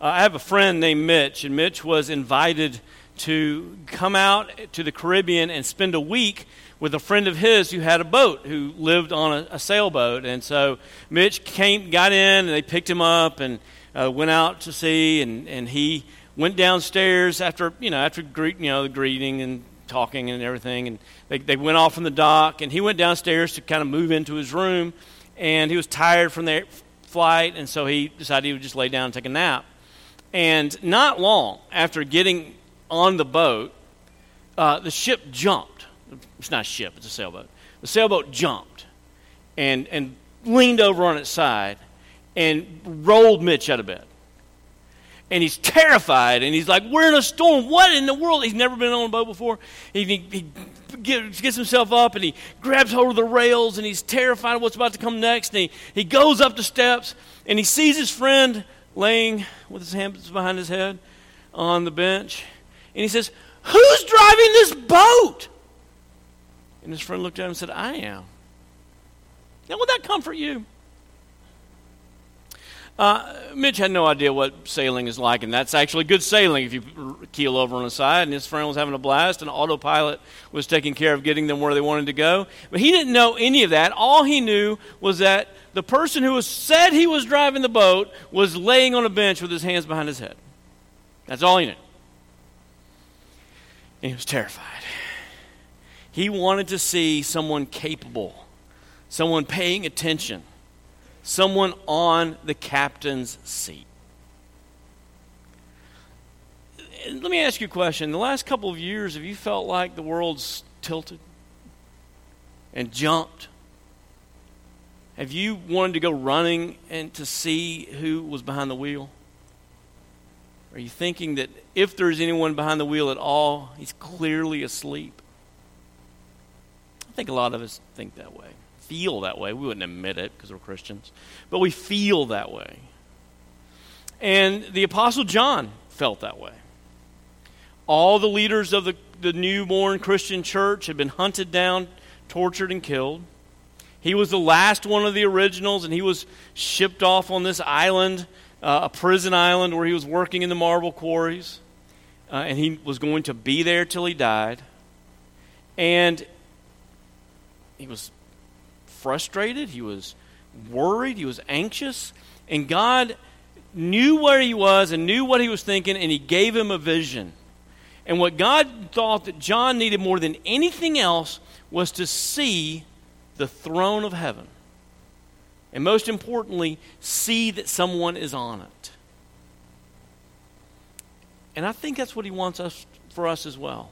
uh, I have a friend named Mitch, and Mitch was invited to come out to the Caribbean and spend a week with a friend of his who had a boat, who lived on a, a sailboat. And so Mitch came, got in, and they picked him up and uh, went out to sea, and, and he went downstairs after, you know, after greet, you know, the greeting and talking and everything. And they, they went off from the dock, and he went downstairs to kind of move into his room. And he was tired from the flight, and so he decided he would just lay down and take a nap. And not long after getting on the boat, uh, the ship jumped. It's not a ship, it's a sailboat. The sailboat jumped and, and leaned over on its side and rolled Mitch out of bed. And he's terrified, and he's like, We're in a storm. What in the world? He's never been on a boat before. He, he, he gets, himself up, and he grabs hold of the rails, and he's terrified of what's about to come next. And he, he goes up the steps, and he sees his friend laying with his hands behind his head on the bench. And he says, Who's driving this boat? And his friend looked at him and said, I am. Now, would that comfort you? Uh, Mitch had no idea what sailing is like, and that's actually good sailing if you keel over on the side. And his friend was having a blast, and autopilot was taking care of getting them where they wanted to go. But he didn't know any of that. All he knew was that the person who was, said he was driving the boat was laying on a bench with his hands behind his head. That's all he knew. And he was terrified. He wanted to see someone capable, someone paying attention someone on the captain's seat. Let me ask you a question. The last couple of years, have you felt like the world's tilted and jumped? Have you wanted to go running and to see who was behind the wheel? Are you thinking that if there's anyone behind the wheel at all, he's clearly asleep? I think a lot of us think that way feel that way. We wouldn't admit it because we're Christians, but we feel that way. And the Apostle John felt that way. All the leaders of the, the newborn Christian church had been hunted down, tortured, and killed. He was the last one of the originals, and he was shipped off on this island, uh, a prison island, where he was working in the marble quarries. Uh, and he was going to be there till he died. And he was frustrated, he was worried, he was anxious, and God knew where he was and knew what he was thinking, and he gave him a vision. And what God thought that John needed more than anything else was to see the throne of heaven. And most importantly, see that someone is on it. And I think that's what he wants us for us as well.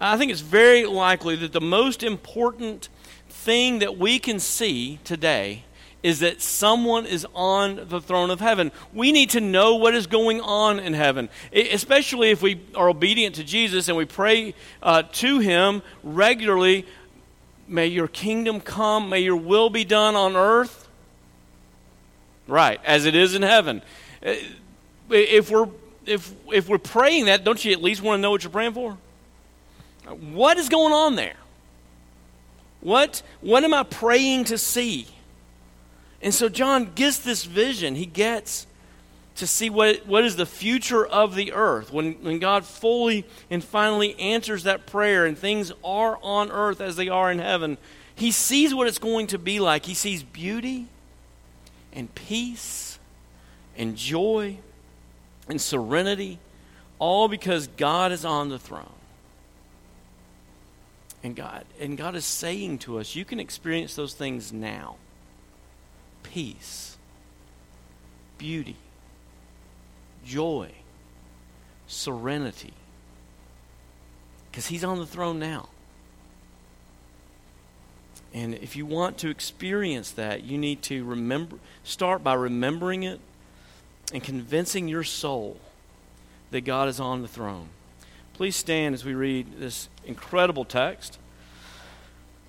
I think it's very likely that the most important thing that we can see today is that someone is on the throne of heaven. We need to know what is going on in heaven, especially if we are obedient to Jesus and we pray uh, to Him regularly. May your kingdom come, may your will be done on earth. Right, as it is in heaven. If we're, if, if we're praying that, don't you at least want to know what you're praying for? What is going on there? What, what am I praying to see? And so John gets this vision. He gets to see what, what is the future of the earth. When, when God fully and finally answers that prayer and things are on earth as they are in heaven, he sees what it's going to be like. He sees beauty and peace and joy and serenity, all because God is on the throne and God. And God is saying to us, you can experience those things now peace, beauty, joy, serenity. Because He's on the throne now. And if you want to experience that, you need to remember start by remembering it and convincing your soul that God is on the throne. Please stand as we read this incredible text.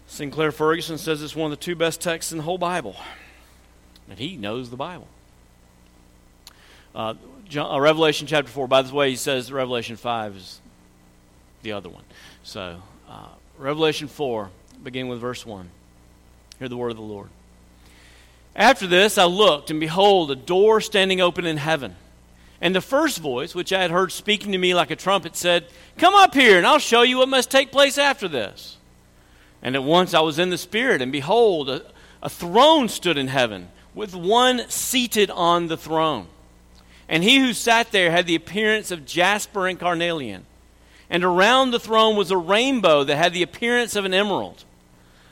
Sinclair Ferguson says it's one of the two best texts in the whole Bible. And he knows the Bible. Uh, John, uh, Revelation chapter 4, by the way, he says Revelation 5 is the other one. So, uh, Revelation 4, beginning with verse 1. Hear the word of the Lord. After this, I looked, and behold, a door standing open in heaven. And the first voice, which I had heard speaking to me like a trumpet, said, Come up here, and I'll show you what must take place after this. And at once I was in the Spirit, and behold, a, a throne stood in heaven, with one seated on the throne. And he who sat there had the appearance of jasper and carnelian. And around the throne was a rainbow that had the appearance of an emerald.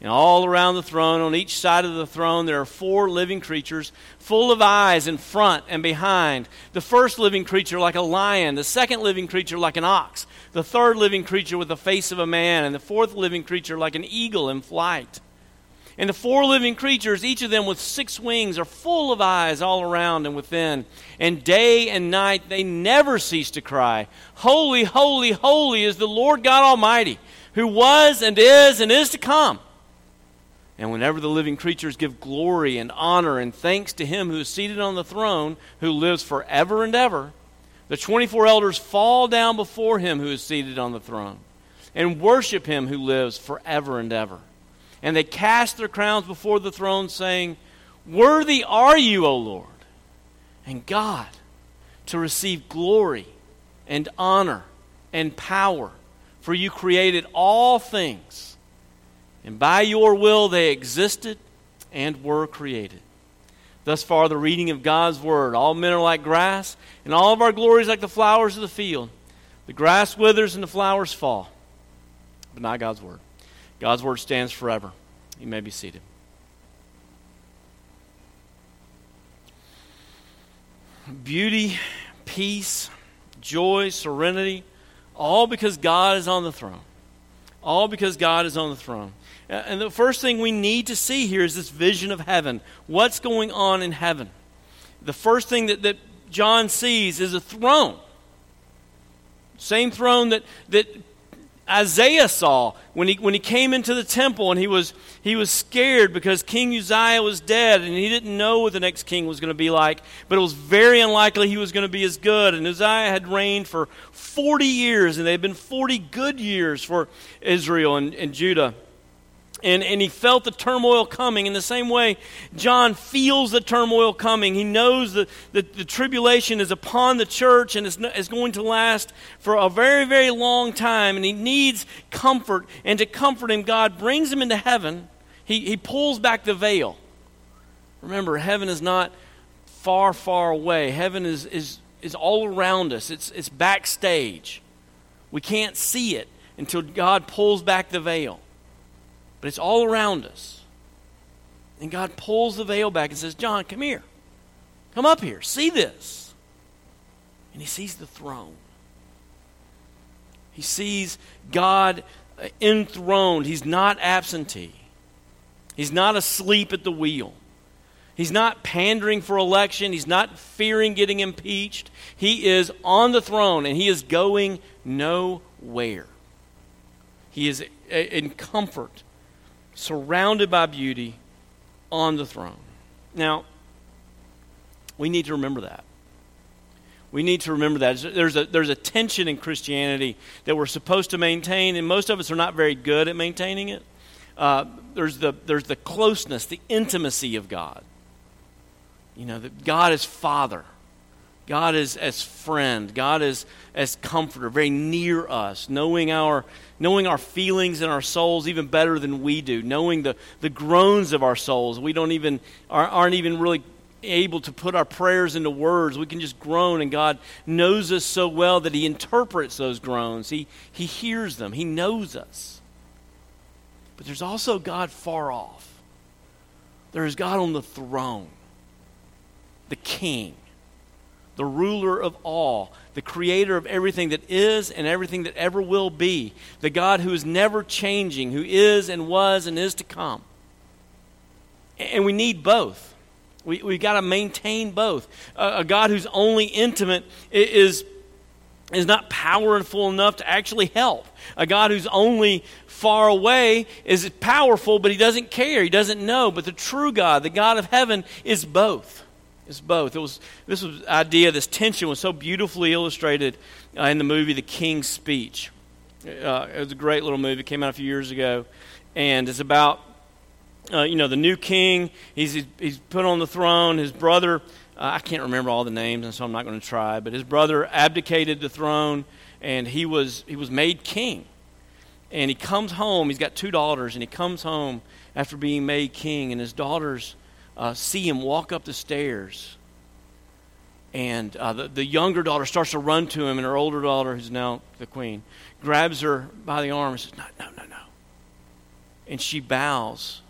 And all around the throne, on each side of the throne, there are four living creatures, full of eyes in front and behind. The first living creature like a lion, the second living creature like an ox, the third living creature with the face of a man, and the fourth living creature like an eagle in flight. And the four living creatures, each of them with six wings, are full of eyes all around and within. And day and night they never cease to cry, Holy, holy, holy is the Lord God Almighty, who was and is and is to come. And whenever the living creatures give glory and honor and thanks to him who is seated on the throne, who lives forever and ever, the 24 elders fall down before him who is seated on the throne and worship him who lives forever and ever. And they cast their crowns before the throne, saying, Worthy are you, O Lord, and God, to receive glory and honor and power, for you created all things and by your will they existed and were created. Thus far, the reading of God's word. All men are like grass, and all of our glories like the flowers of the field. The grass withers and the flowers fall, but not God's word. God's word stands forever. You may be seated. Beauty, peace, joy, serenity, all because God is on the throne. All because God is on the throne. Uh, and the first thing we need to see here is this vision of heaven. What's going on in heaven? The first thing that, that John sees is a throne. Same throne that, that Isaiah saw when he, when he came into the temple and he was, he was scared because King Uzziah was dead and he didn't know what the next king was going to be like, but it was very unlikely he was going to be as good. And Uzziah had reigned for 40 years, and they had been 40 good years for Israel and, and Judah and, and he felt the turmoil coming. In the same way, John feels the turmoil coming. He knows that the, the tribulation is upon the church and is, is going to last for a very, very long time. And he needs comfort. And to comfort him, God brings him into heaven. He, he pulls back the veil. Remember, heaven is not far, far away, heaven is, is, is all around us, it's, it's backstage. We can't see it until God pulls back the veil but it's all around us. And God pulls the veil back and says, John, come here. Come up here. See this. And he sees the throne. He sees God enthroned. He's not absentee. He's not asleep at the wheel. He's not pandering for election. He's not fearing getting impeached. He is on the throne and he is going nowhere. He is in comfort surrounded by beauty on the throne. Now, we need to remember that. We need to remember that. There's a, there's a tension in Christianity that we're supposed to maintain, and most of us are not very good at maintaining it. Uh, there's, the, there's the closeness, the intimacy of God. You know, that God is Father. God is as friend. God is as comforter, very near us, knowing our, knowing our feelings and our souls even better than we do, knowing the, the groans of our souls. We don't even, aren't even really able to put our prayers into words. We can just groan, and God knows us so well that He interprets those groans. He, he hears them, He knows us. But there's also God far off. There is God on the throne, the King the ruler of all, the creator of everything that is and everything that ever will be, the God who is never changing, who is and was and is to come. And we need both. We, we've got to maintain both. A God who's only intimate is, is not powerful enough to actually help. A God who's only far away is powerful, but he doesn't care. He doesn't know. But the true God, the God of heaven, is both. Is both. It was this was idea, this tension was so beautifully illustrated uh, in the movie The King's Speech. Uh, it was a great little movie. It came out a few years ago, and it's about uh, you know the new king. He's he's put on the throne. His brother uh, I can't remember all the names, and so I'm not going to try. But his brother abdicated the throne, and he was he was made king. And he comes home. He's got two daughters, and he comes home after being made king, and his daughters uh, see him walk up the stairs. And uh, the, the younger daughter starts to run to him, and her older daughter, who's now the queen, grabs her by the arm and says, No, no, no, no. And she bows.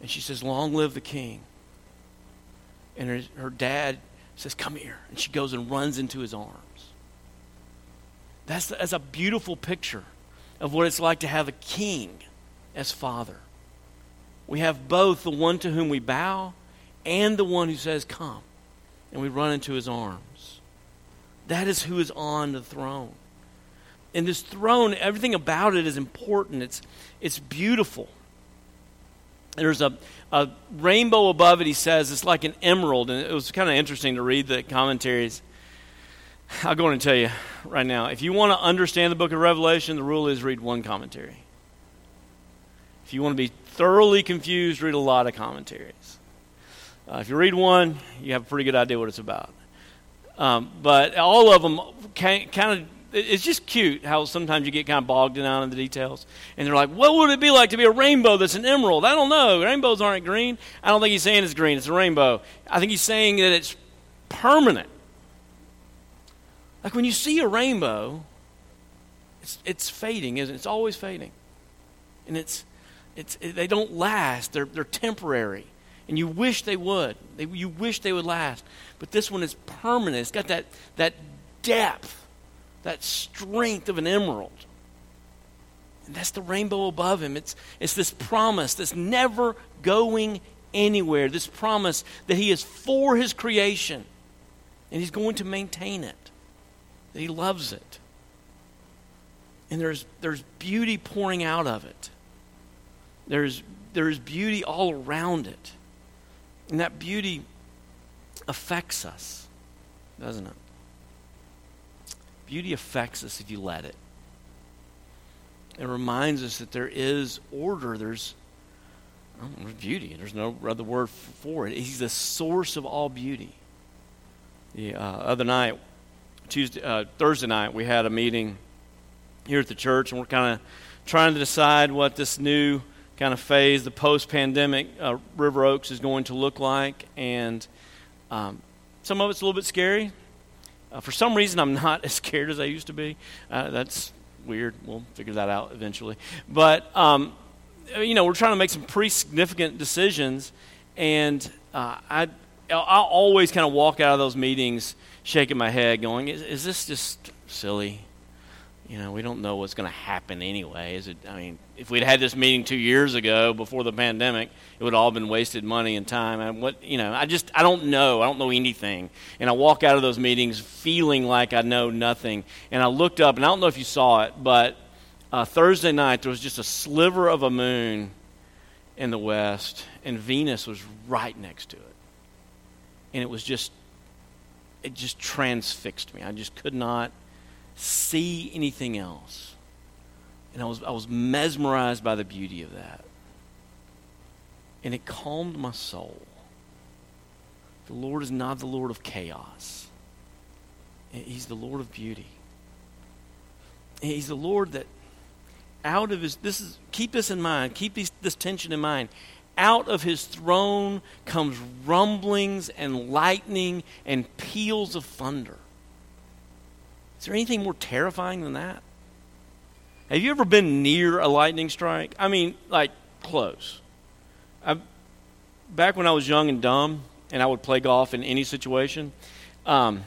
And she says, Long live the king and her, her dad says, Come here. And she goes and runs into his arms. That's, that's a beautiful picture of what it's like to have a king as father. We have both the one to whom we bow and the one who says, Come. And we run into his arms. That is who is on the throne. And this throne, everything about it is important. It's, it's beautiful. There's a, a rainbow above it, he says. It's like an emerald. And it was kind of interesting to read the commentaries. I'll go and tell you right now if you want to understand the book of Revelation, the rule is read one commentary. If you want to be thoroughly confused, read a lot of commentaries. Uh, if you read one, you have a pretty good idea what it's about. Um, but all of them kind of it's just cute how sometimes you get kind of bogged down in the details. And they're like, what would it be like to be a rainbow that's an emerald? I don't know. Rainbows aren't green. I don't think he's saying it's green. It's a rainbow. I think he's saying that it's permanent. Like when you see a rainbow, it's, it's fading, isn't it? It's always fading. And it's, it's, they don't last, they're, they're temporary. And you wish they would. They, you wish they would last. But this one is permanent. It's got that, that depth that strength of an emerald. And that's the rainbow above him. It's, it's this promise that's never going anywhere. This promise that he is for his creation and he's going to maintain it, that he loves it. And there's, there's beauty pouring out of it, there's, there's beauty all around it. And that beauty affects us, doesn't it? Beauty affects us if you let it. It reminds us that there is order. There's, there's beauty. There's no other word for it. He's the source of all beauty. The uh, other night, Tuesday, uh, Thursday night, we had a meeting here at the church, and we're kind of trying to decide what this new kind of phase, the post-pandemic uh, River Oaks, is going to look like. And um, some of it's a little bit scary. Uh, for some reason, I'm not as scared as I used to be. Uh, that's weird. We'll figure that out eventually. But, um, you know, we're trying to make some pretty significant decisions. And uh, I, I'll always kind of walk out of those meetings shaking my head, going, is, is this just silly? You know, we don't know what's going to happen anyway. Is it? I mean, if we'd had this meeting two years ago before the pandemic, it would all been wasted money and time. And what you know, I just I don't know. I don't know anything. And I walk out of those meetings feeling like I know nothing. And I looked up, and I don't know if you saw it, but uh, Thursday night there was just a sliver of a moon in the west, and Venus was right next to it, and it was just it just transfixed me. I just could not see anything else. And I was, I was mesmerized by the beauty of that. And it calmed my soul. The Lord is not the Lord of chaos, eh, He's the Lord of beauty. He's the Lord that out of his this is keep this in mind keep these, this tension in mind out of his throne comes rumblings and lightning and peals of thunder is there anything more terrifying than that? Have you ever been near a lightning strike? I mean, like close. I, back when I was young and dumb, and I would play golf in any situation. Um,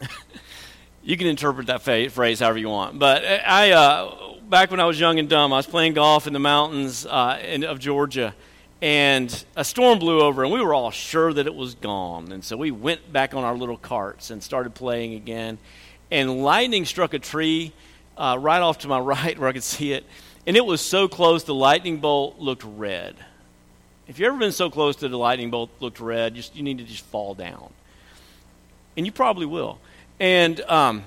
you can interpret that phrase however you want, but I, uh, back when I was young and dumb, I was playing golf in the mountains uh, in, of Georgia, and a storm blew over, and we were all sure that it was gone, and so we went back on our little carts and started playing again and lightning struck a tree uh, right off to my right where I could see it, and it was so close the lightning bolt looked red. If you've ever been so close to the lightning bolt looked red, just you need to just fall down, and you probably will. And um,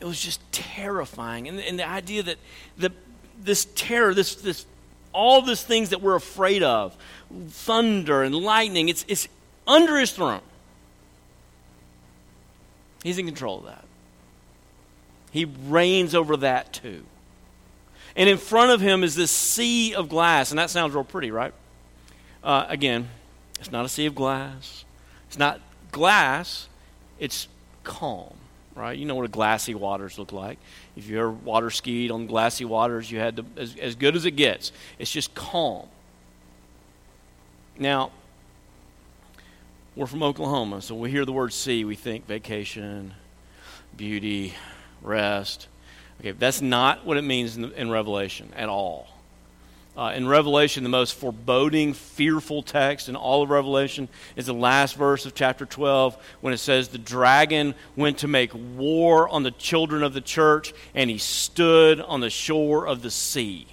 it was just terrifying, and, and the idea that the this terror, this this all these things that we're afraid of, thunder and lightning, it's it's under his throne. He's in control of that. He reigns over that too. And in front of him is this sea of glass, and that sounds real pretty, right? Uh, again, it's not a sea of glass. It's not glass, it's calm, right? You know what glassy waters look like. If you ever water skied on glassy waters, you had to, as, as good as it gets. It's just calm. Now, we're from Oklahoma, so we hear the word sea, we think vacation, beauty, rest. Okay, that's not what it means in, in Revelation at all. Uh, in Revelation, the most foreboding, fearful text in all of Revelation is the last verse of chapter 12 when it says, The dragon went to make war on the children of the church, and he stood on the shore of the sea.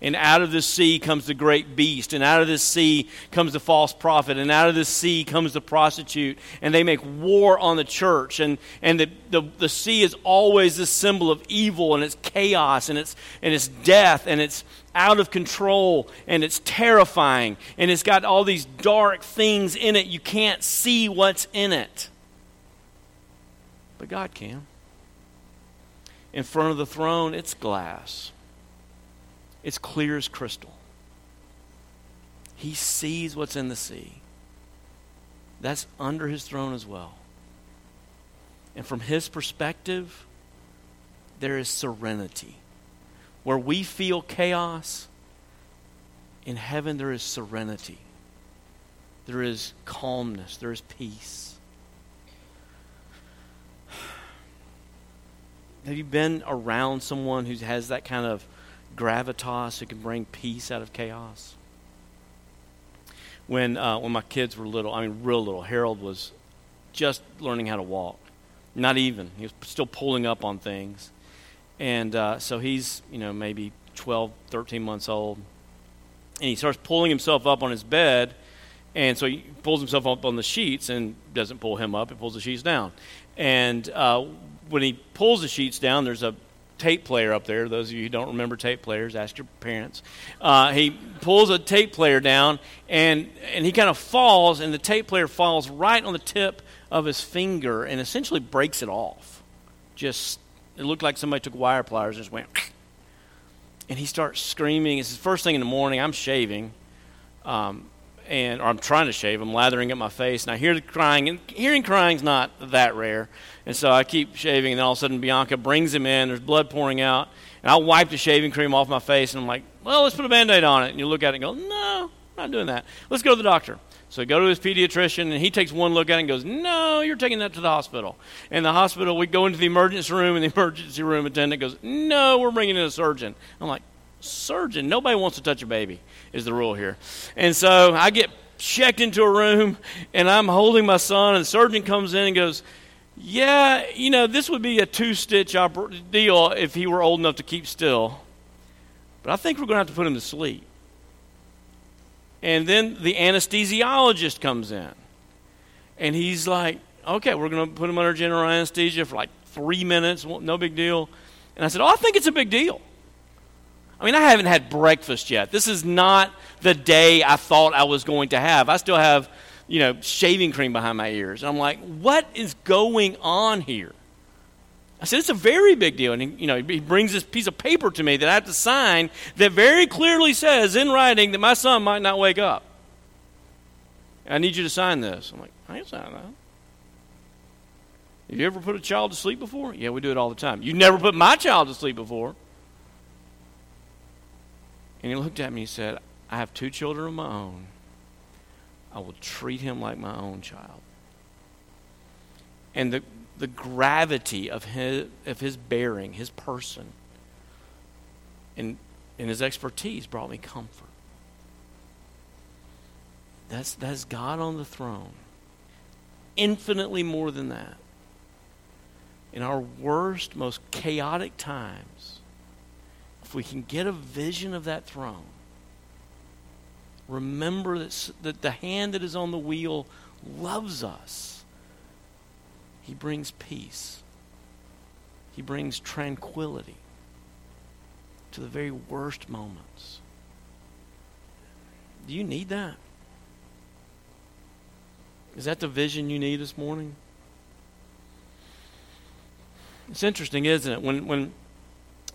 And out of the sea comes the great beast, and out of the sea comes the false prophet, and out of the sea comes the prostitute, and they make war on the church. And, and the, the, the sea is always the symbol of evil, and it's chaos, and it's, and it's death, and it's out of control, and it's terrifying, and it's got all these dark things in it. You can't see what's in it. But God can. In front of the throne, it's glass. It's clear as crystal. He sees what's in the sea. That's under his throne as well. And from his perspective, there is serenity. Where we feel chaos, in heaven there is serenity. There is calmness. There is peace. Have you been around someone who has that kind of gravitas who can bring peace out of chaos. When, uh, when my kids were little, I mean, real little, Harold was just learning how to walk. Not even. He was still pulling up on things. And uh, so he's, you know, maybe 12, 13 months old. And he starts pulling himself up on his bed. And so he pulls himself up on the sheets and doesn't pull him up, he pulls the sheets down. And uh, when he pulls the sheets down, there's a tape player up there. Those of you who don't remember tape players, ask your parents. Uh, he pulls a tape player down, and, and he kind of falls, and the tape player falls right on the tip of his finger and essentially breaks it off. Just, it looked like somebody took wire pliers and just went. And he starts screaming. It's his first thing in the morning. I'm shaving. Um, and or I'm trying to shave. I'm lathering up my face, and I hear the crying. And hearing crying's not that rare. And so I keep shaving, and then all of a sudden Bianca brings him in. There's blood pouring out, and I wipe the shaving cream off my face, and I'm like, "Well, let's put a band-aid on it." And you look at it and go, "No, I'm not doing that. Let's go to the doctor." So I go to his pediatrician, and he takes one look at it and goes, No, you're taking that to the hospital. And the hospital, we go into the emergency room, and the emergency room attendant goes, No, we're bringing in a surgeon. I'm like, Surgeon? Nobody wants to touch a baby is the rule here. And so I get checked into a room and I'm holding my son, and the surgeon comes in and goes, Yeah, you know, this would be a two stitch deal if he were old enough to keep still. But I think we're going to have to put him to sleep. And then the anesthesiologist comes in. And he's like, Okay, we're going to put him under general anesthesia for like three minutes, no big deal. And I said, Oh, I think it's a big deal. I mean, I haven't had breakfast yet. This is not the day I thought I was going to have. I still have, you know, shaving cream behind my ears. And I'm like, what is going on here? I said, it's a very big deal. And, he, you know, he brings this piece of paper to me that I have to sign that very clearly says in writing that my son might not wake up. I need you to sign this. I'm like, I ain't signing that. Have you ever put a child to sleep before? Yeah, we do it all the time. You never put my child to sleep before. And he looked at me and said, I have two children of my own. I will treat him like my own child. And the, the gravity of his, of his bearing, his person, and, and his expertise brought me comfort. That's, that's God on the throne. Infinitely more than that. in our worst, most chaotic times, if we can get a vision of that throne, remember that, that the hand that is on the wheel loves us. He brings peace, He brings tranquility to the very worst moments. Do you need that? Is that the vision you need this morning? It's interesting, isn't it? When, when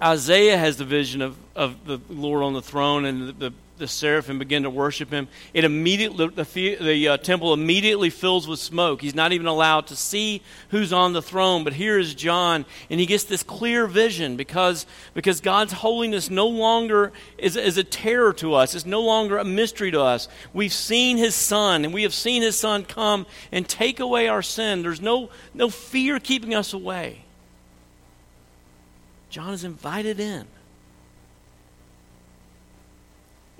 Isaiah has the vision of, of the Lord on the throne and the, the, the seraphim begin to worship him, it immediately the, the uh, temple immediately fills with smoke. He's not even allowed to see who's on the throne. But here is John, and he gets this clear vision because, because God's holiness no longer is, is a terror to us. It's no longer a mystery to us. We've seen his son, and we have seen his son come and take away our sin. There's no, no fear keeping us away. John is invited in.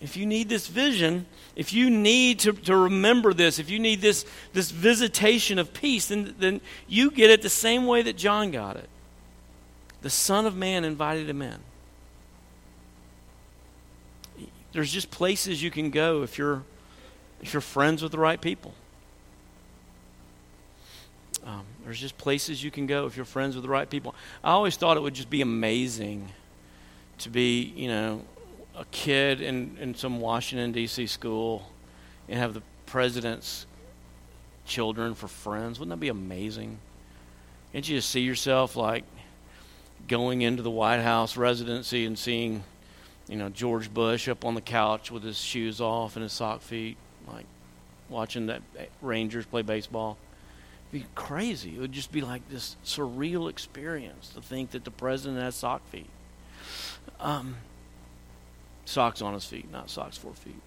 If you need this vision, if you need to, to remember this, if you need this, this visitation of peace, then, then you get it the same way that John got it. The Son of Man invited him in. There's just places you can go if you're, if you're friends with the right people. Um, there's just places you can go if you're friends with the right people. I always thought it would just be amazing to be, you know, a kid in, in some Washington, D.C. school and have the president's children for friends. Wouldn't that be amazing? Can't you just see yourself like going into the White House residency and seeing, you know, George Bush up on the couch with his shoes off and his sock feet, like watching the Rangers play baseball? Be crazy. It would just be like this surreal experience to think that the president has sock feet. Um, socks on his feet, not socks for feet.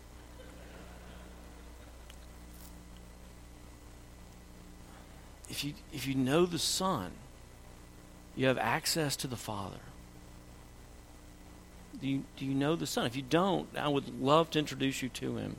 If you, if you know the Son, you have access to the Father. Do you, do you know the Son? If you don't, I would love to introduce you to him.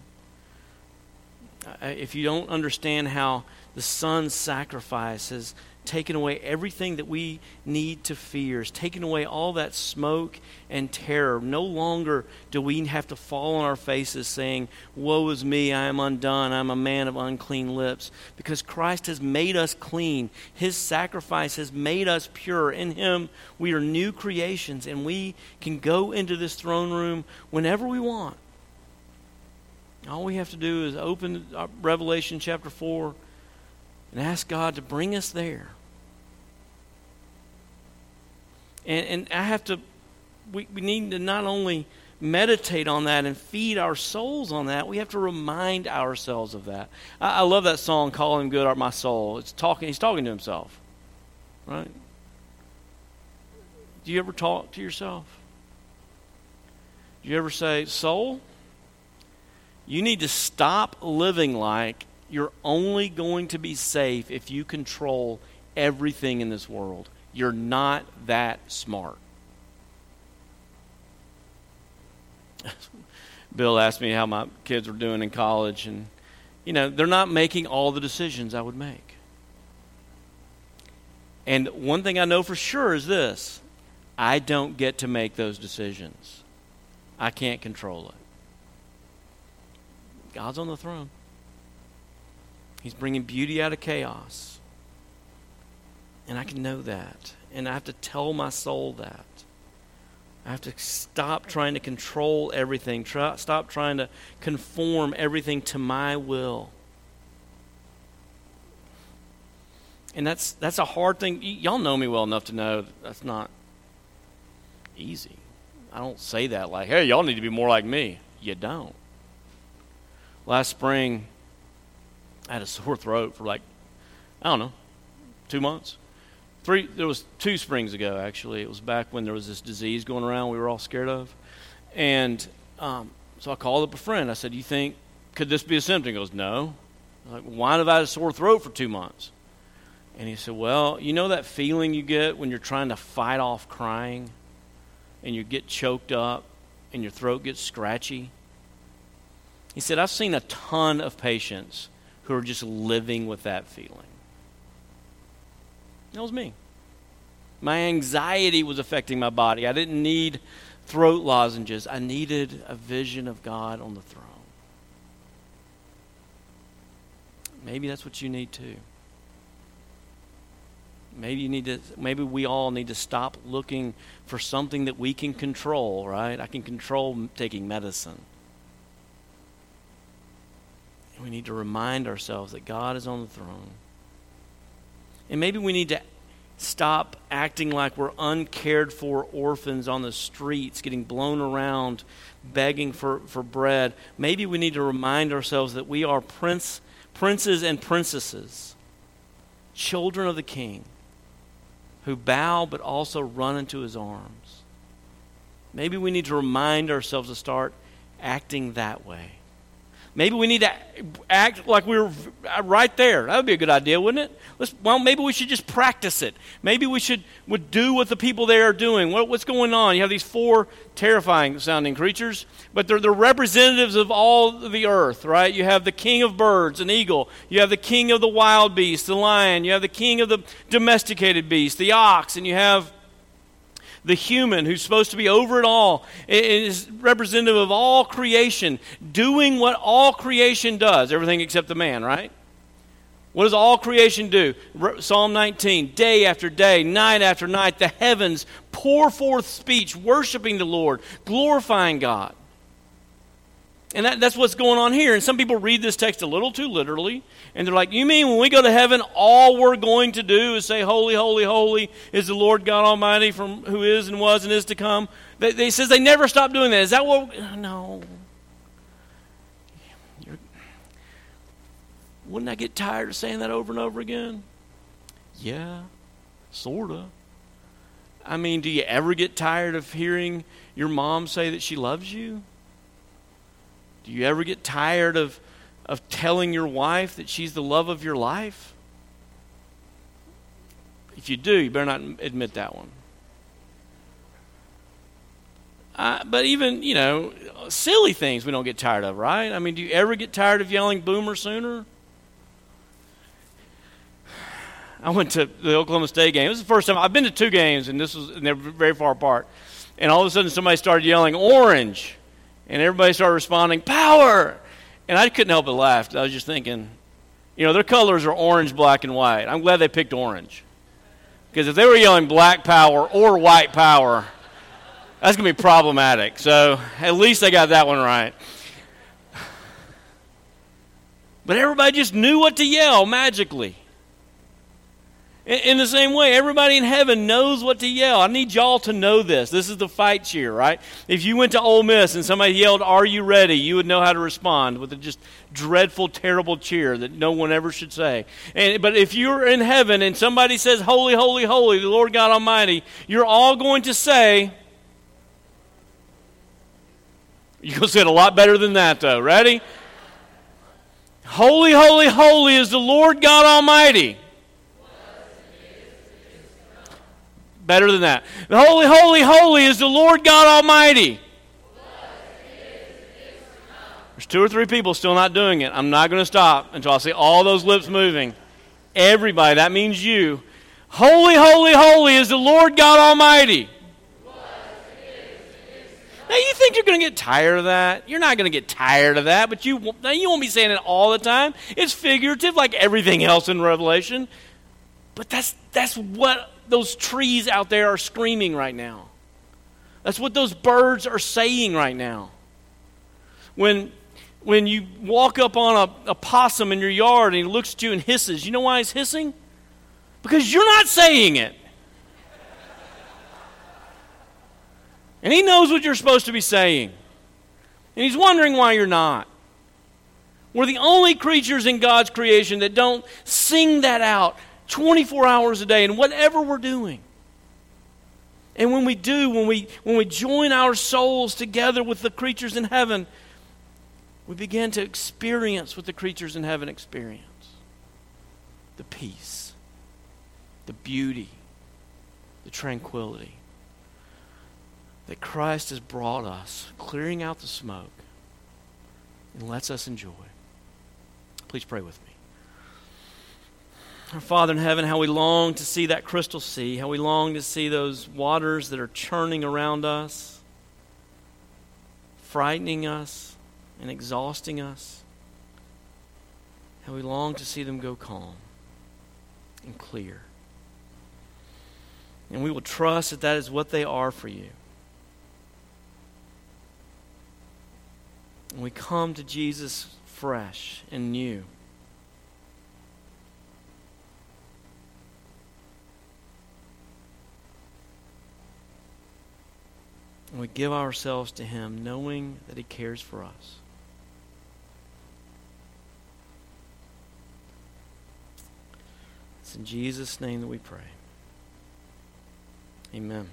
Uh, if you don't understand how the Son's sacrifice has taken away everything that we need to fear, has taken away all that smoke and terror. No longer do we have to fall on our faces saying, Woe is me, I am undone, I'm a man of unclean lips. Because Christ has made us clean. His sacrifice has made us pure. In Him, we are new creations, and we can go into this throne room whenever we want. All we have to do is open uh, Revelation chapter 4 and ask God to bring us there. And, and I have to, we, we need to not only meditate on that and feed our souls on that, we have to remind ourselves of that. I, I love that song, Call Him Good Art My Soul. It's talking, he's talking to himself, right? Do you ever talk to yourself? Do you ever say, Soul, you need to stop living like you're only going to be safe if you control everything in this world. You're not that smart. Bill asked me how my kids were doing in college, and, you know, they're not making all the decisions I would make. And one thing I know for sure is this I don't get to make those decisions, I can't control it. God's on the throne. He's bringing beauty out of chaos. And I can know that. And I have to tell my soul that. I have to stop trying to control everything, try, stop trying to conform everything to my will. And that's, that's a hard thing. Y- y'all know me well enough to know that that's not easy. I don't say that like, hey, y'all need to be more like me. You don't. Last spring, I had a sore throat for like, I don't know, two months. Three, there was two springs ago, actually. It was back when there was this disease going around we were all scared of. And um, so I called up a friend. I said, You think, could this be a symptom? He goes, No. I'm like, why have I had a sore throat for two months? And he said, Well, you know that feeling you get when you're trying to fight off crying and you get choked up and your throat gets scratchy? He said, I've seen a ton of patients who are just living with that feeling. That was me. My anxiety was affecting my body. I didn't need throat lozenges. I needed a vision of God on the throne. Maybe that's what you need too. Maybe you need to maybe we all need to stop looking for something that we can control, right? I can control taking medicine. We need to remind ourselves that God is on the throne. And maybe we need to stop acting like we're uncared for orphans on the streets, getting blown around, begging for, for bread. Maybe we need to remind ourselves that we are prince, princes and princesses, children of the king who bow but also run into his arms. Maybe we need to remind ourselves to start acting that way. Maybe we need to act like we are uh, right there. That would be a good idea, wouldn't it? Let's, well, maybe we should just practice it. Maybe we should would do what the people there are doing. What, what's going on? You have these four terrifying sounding creatures, but they're the representatives of all the earth, right? You have the king of birds, an eagle. You have the king of the wild beasts, the lion. You have the king of the domesticated beasts, the ox, and you have the human who's supposed to be over it all, is representative of all creation, doing what all creation does, everything except the man, right? What does all creation do? Psalm 19, day after day, night after night, the heavens pour forth speech, worshiping the Lord, glorifying God. And that, that's what's going on here. And some people read this text a little too literally. And they're like, You mean when we go to heaven, all we're going to do is say, Holy, holy, holy is the Lord God Almighty from who is and was and is to come? They, they says they never stop doing that. Is that what? No. You're, wouldn't I get tired of saying that over and over again? Yeah, sort of. I mean, do you ever get tired of hearing your mom say that she loves you? Do you ever get tired of, of telling your wife that she's the love of your life? If you do, you better not admit that one. Uh, but even, you know, silly things we don't get tired of, right? I mean, do you ever get tired of yelling boomer sooner? I went to the Oklahoma State game. This is the first time I've been to two games, and this was and they're very far apart. And all of a sudden, somebody started yelling orange, and everybody started responding, Power! And I couldn't help but laugh. I was just thinking, you know, their colors are orange, black, and white. I'm glad they picked orange. Because if they were yelling black power or white power, that's going to be problematic. So at least they got that one right. But everybody just knew what to yell magically. In the same way, everybody in heaven knows what to yell. I need y'all to know this. This is the fight cheer, right? If you went to Ole Miss and somebody yelled, Are you ready? you would know how to respond with a just dreadful, terrible cheer that no one ever should say. And, but if you're in heaven and somebody says, Holy, holy, holy, the Lord God Almighty, you're all going to say, You'll say it a lot better than that, though. Ready? Holy, holy, holy is the Lord God Almighty. Better than that. The Holy, holy, holy is the Lord God Almighty. There's two or three people still not doing it. I'm not going to stop until I see all those lips moving. Everybody, that means you. Holy, holy, holy is the Lord God Almighty. Now, you think you're going to get tired of that? You're not going to get tired of that, but you, you won't be saying it all the time. It's figurative, like everything else in Revelation. But that's, that's what those trees out there are screaming right now. That's what those birds are saying right now. When, when you walk up on a, a possum in your yard and he looks at you and hisses, you know why he's hissing? Because you're not saying it. And he knows what you're supposed to be saying. And he's wondering why you're not. We're the only creatures in God's creation that don't sing that out 24 hours a day in whatever we're doing. And when we do, when we, when we join our souls together with the creatures in heaven, we begin to experience what the creatures in heaven experience the peace, the beauty, the tranquility that Christ has brought us, clearing out the smoke, and lets us enjoy. Please pray with me. Our Father in heaven, how we long to see that crystal sea, how we long to see those waters that are churning around us, frightening us and exhausting us. How we long to see them go calm and clear. And we will trust that that is what they are for you. And we come to Jesus fresh and new. And we give ourselves to Him knowing that He cares for us. It's in Jesus' name that we pray. Amen.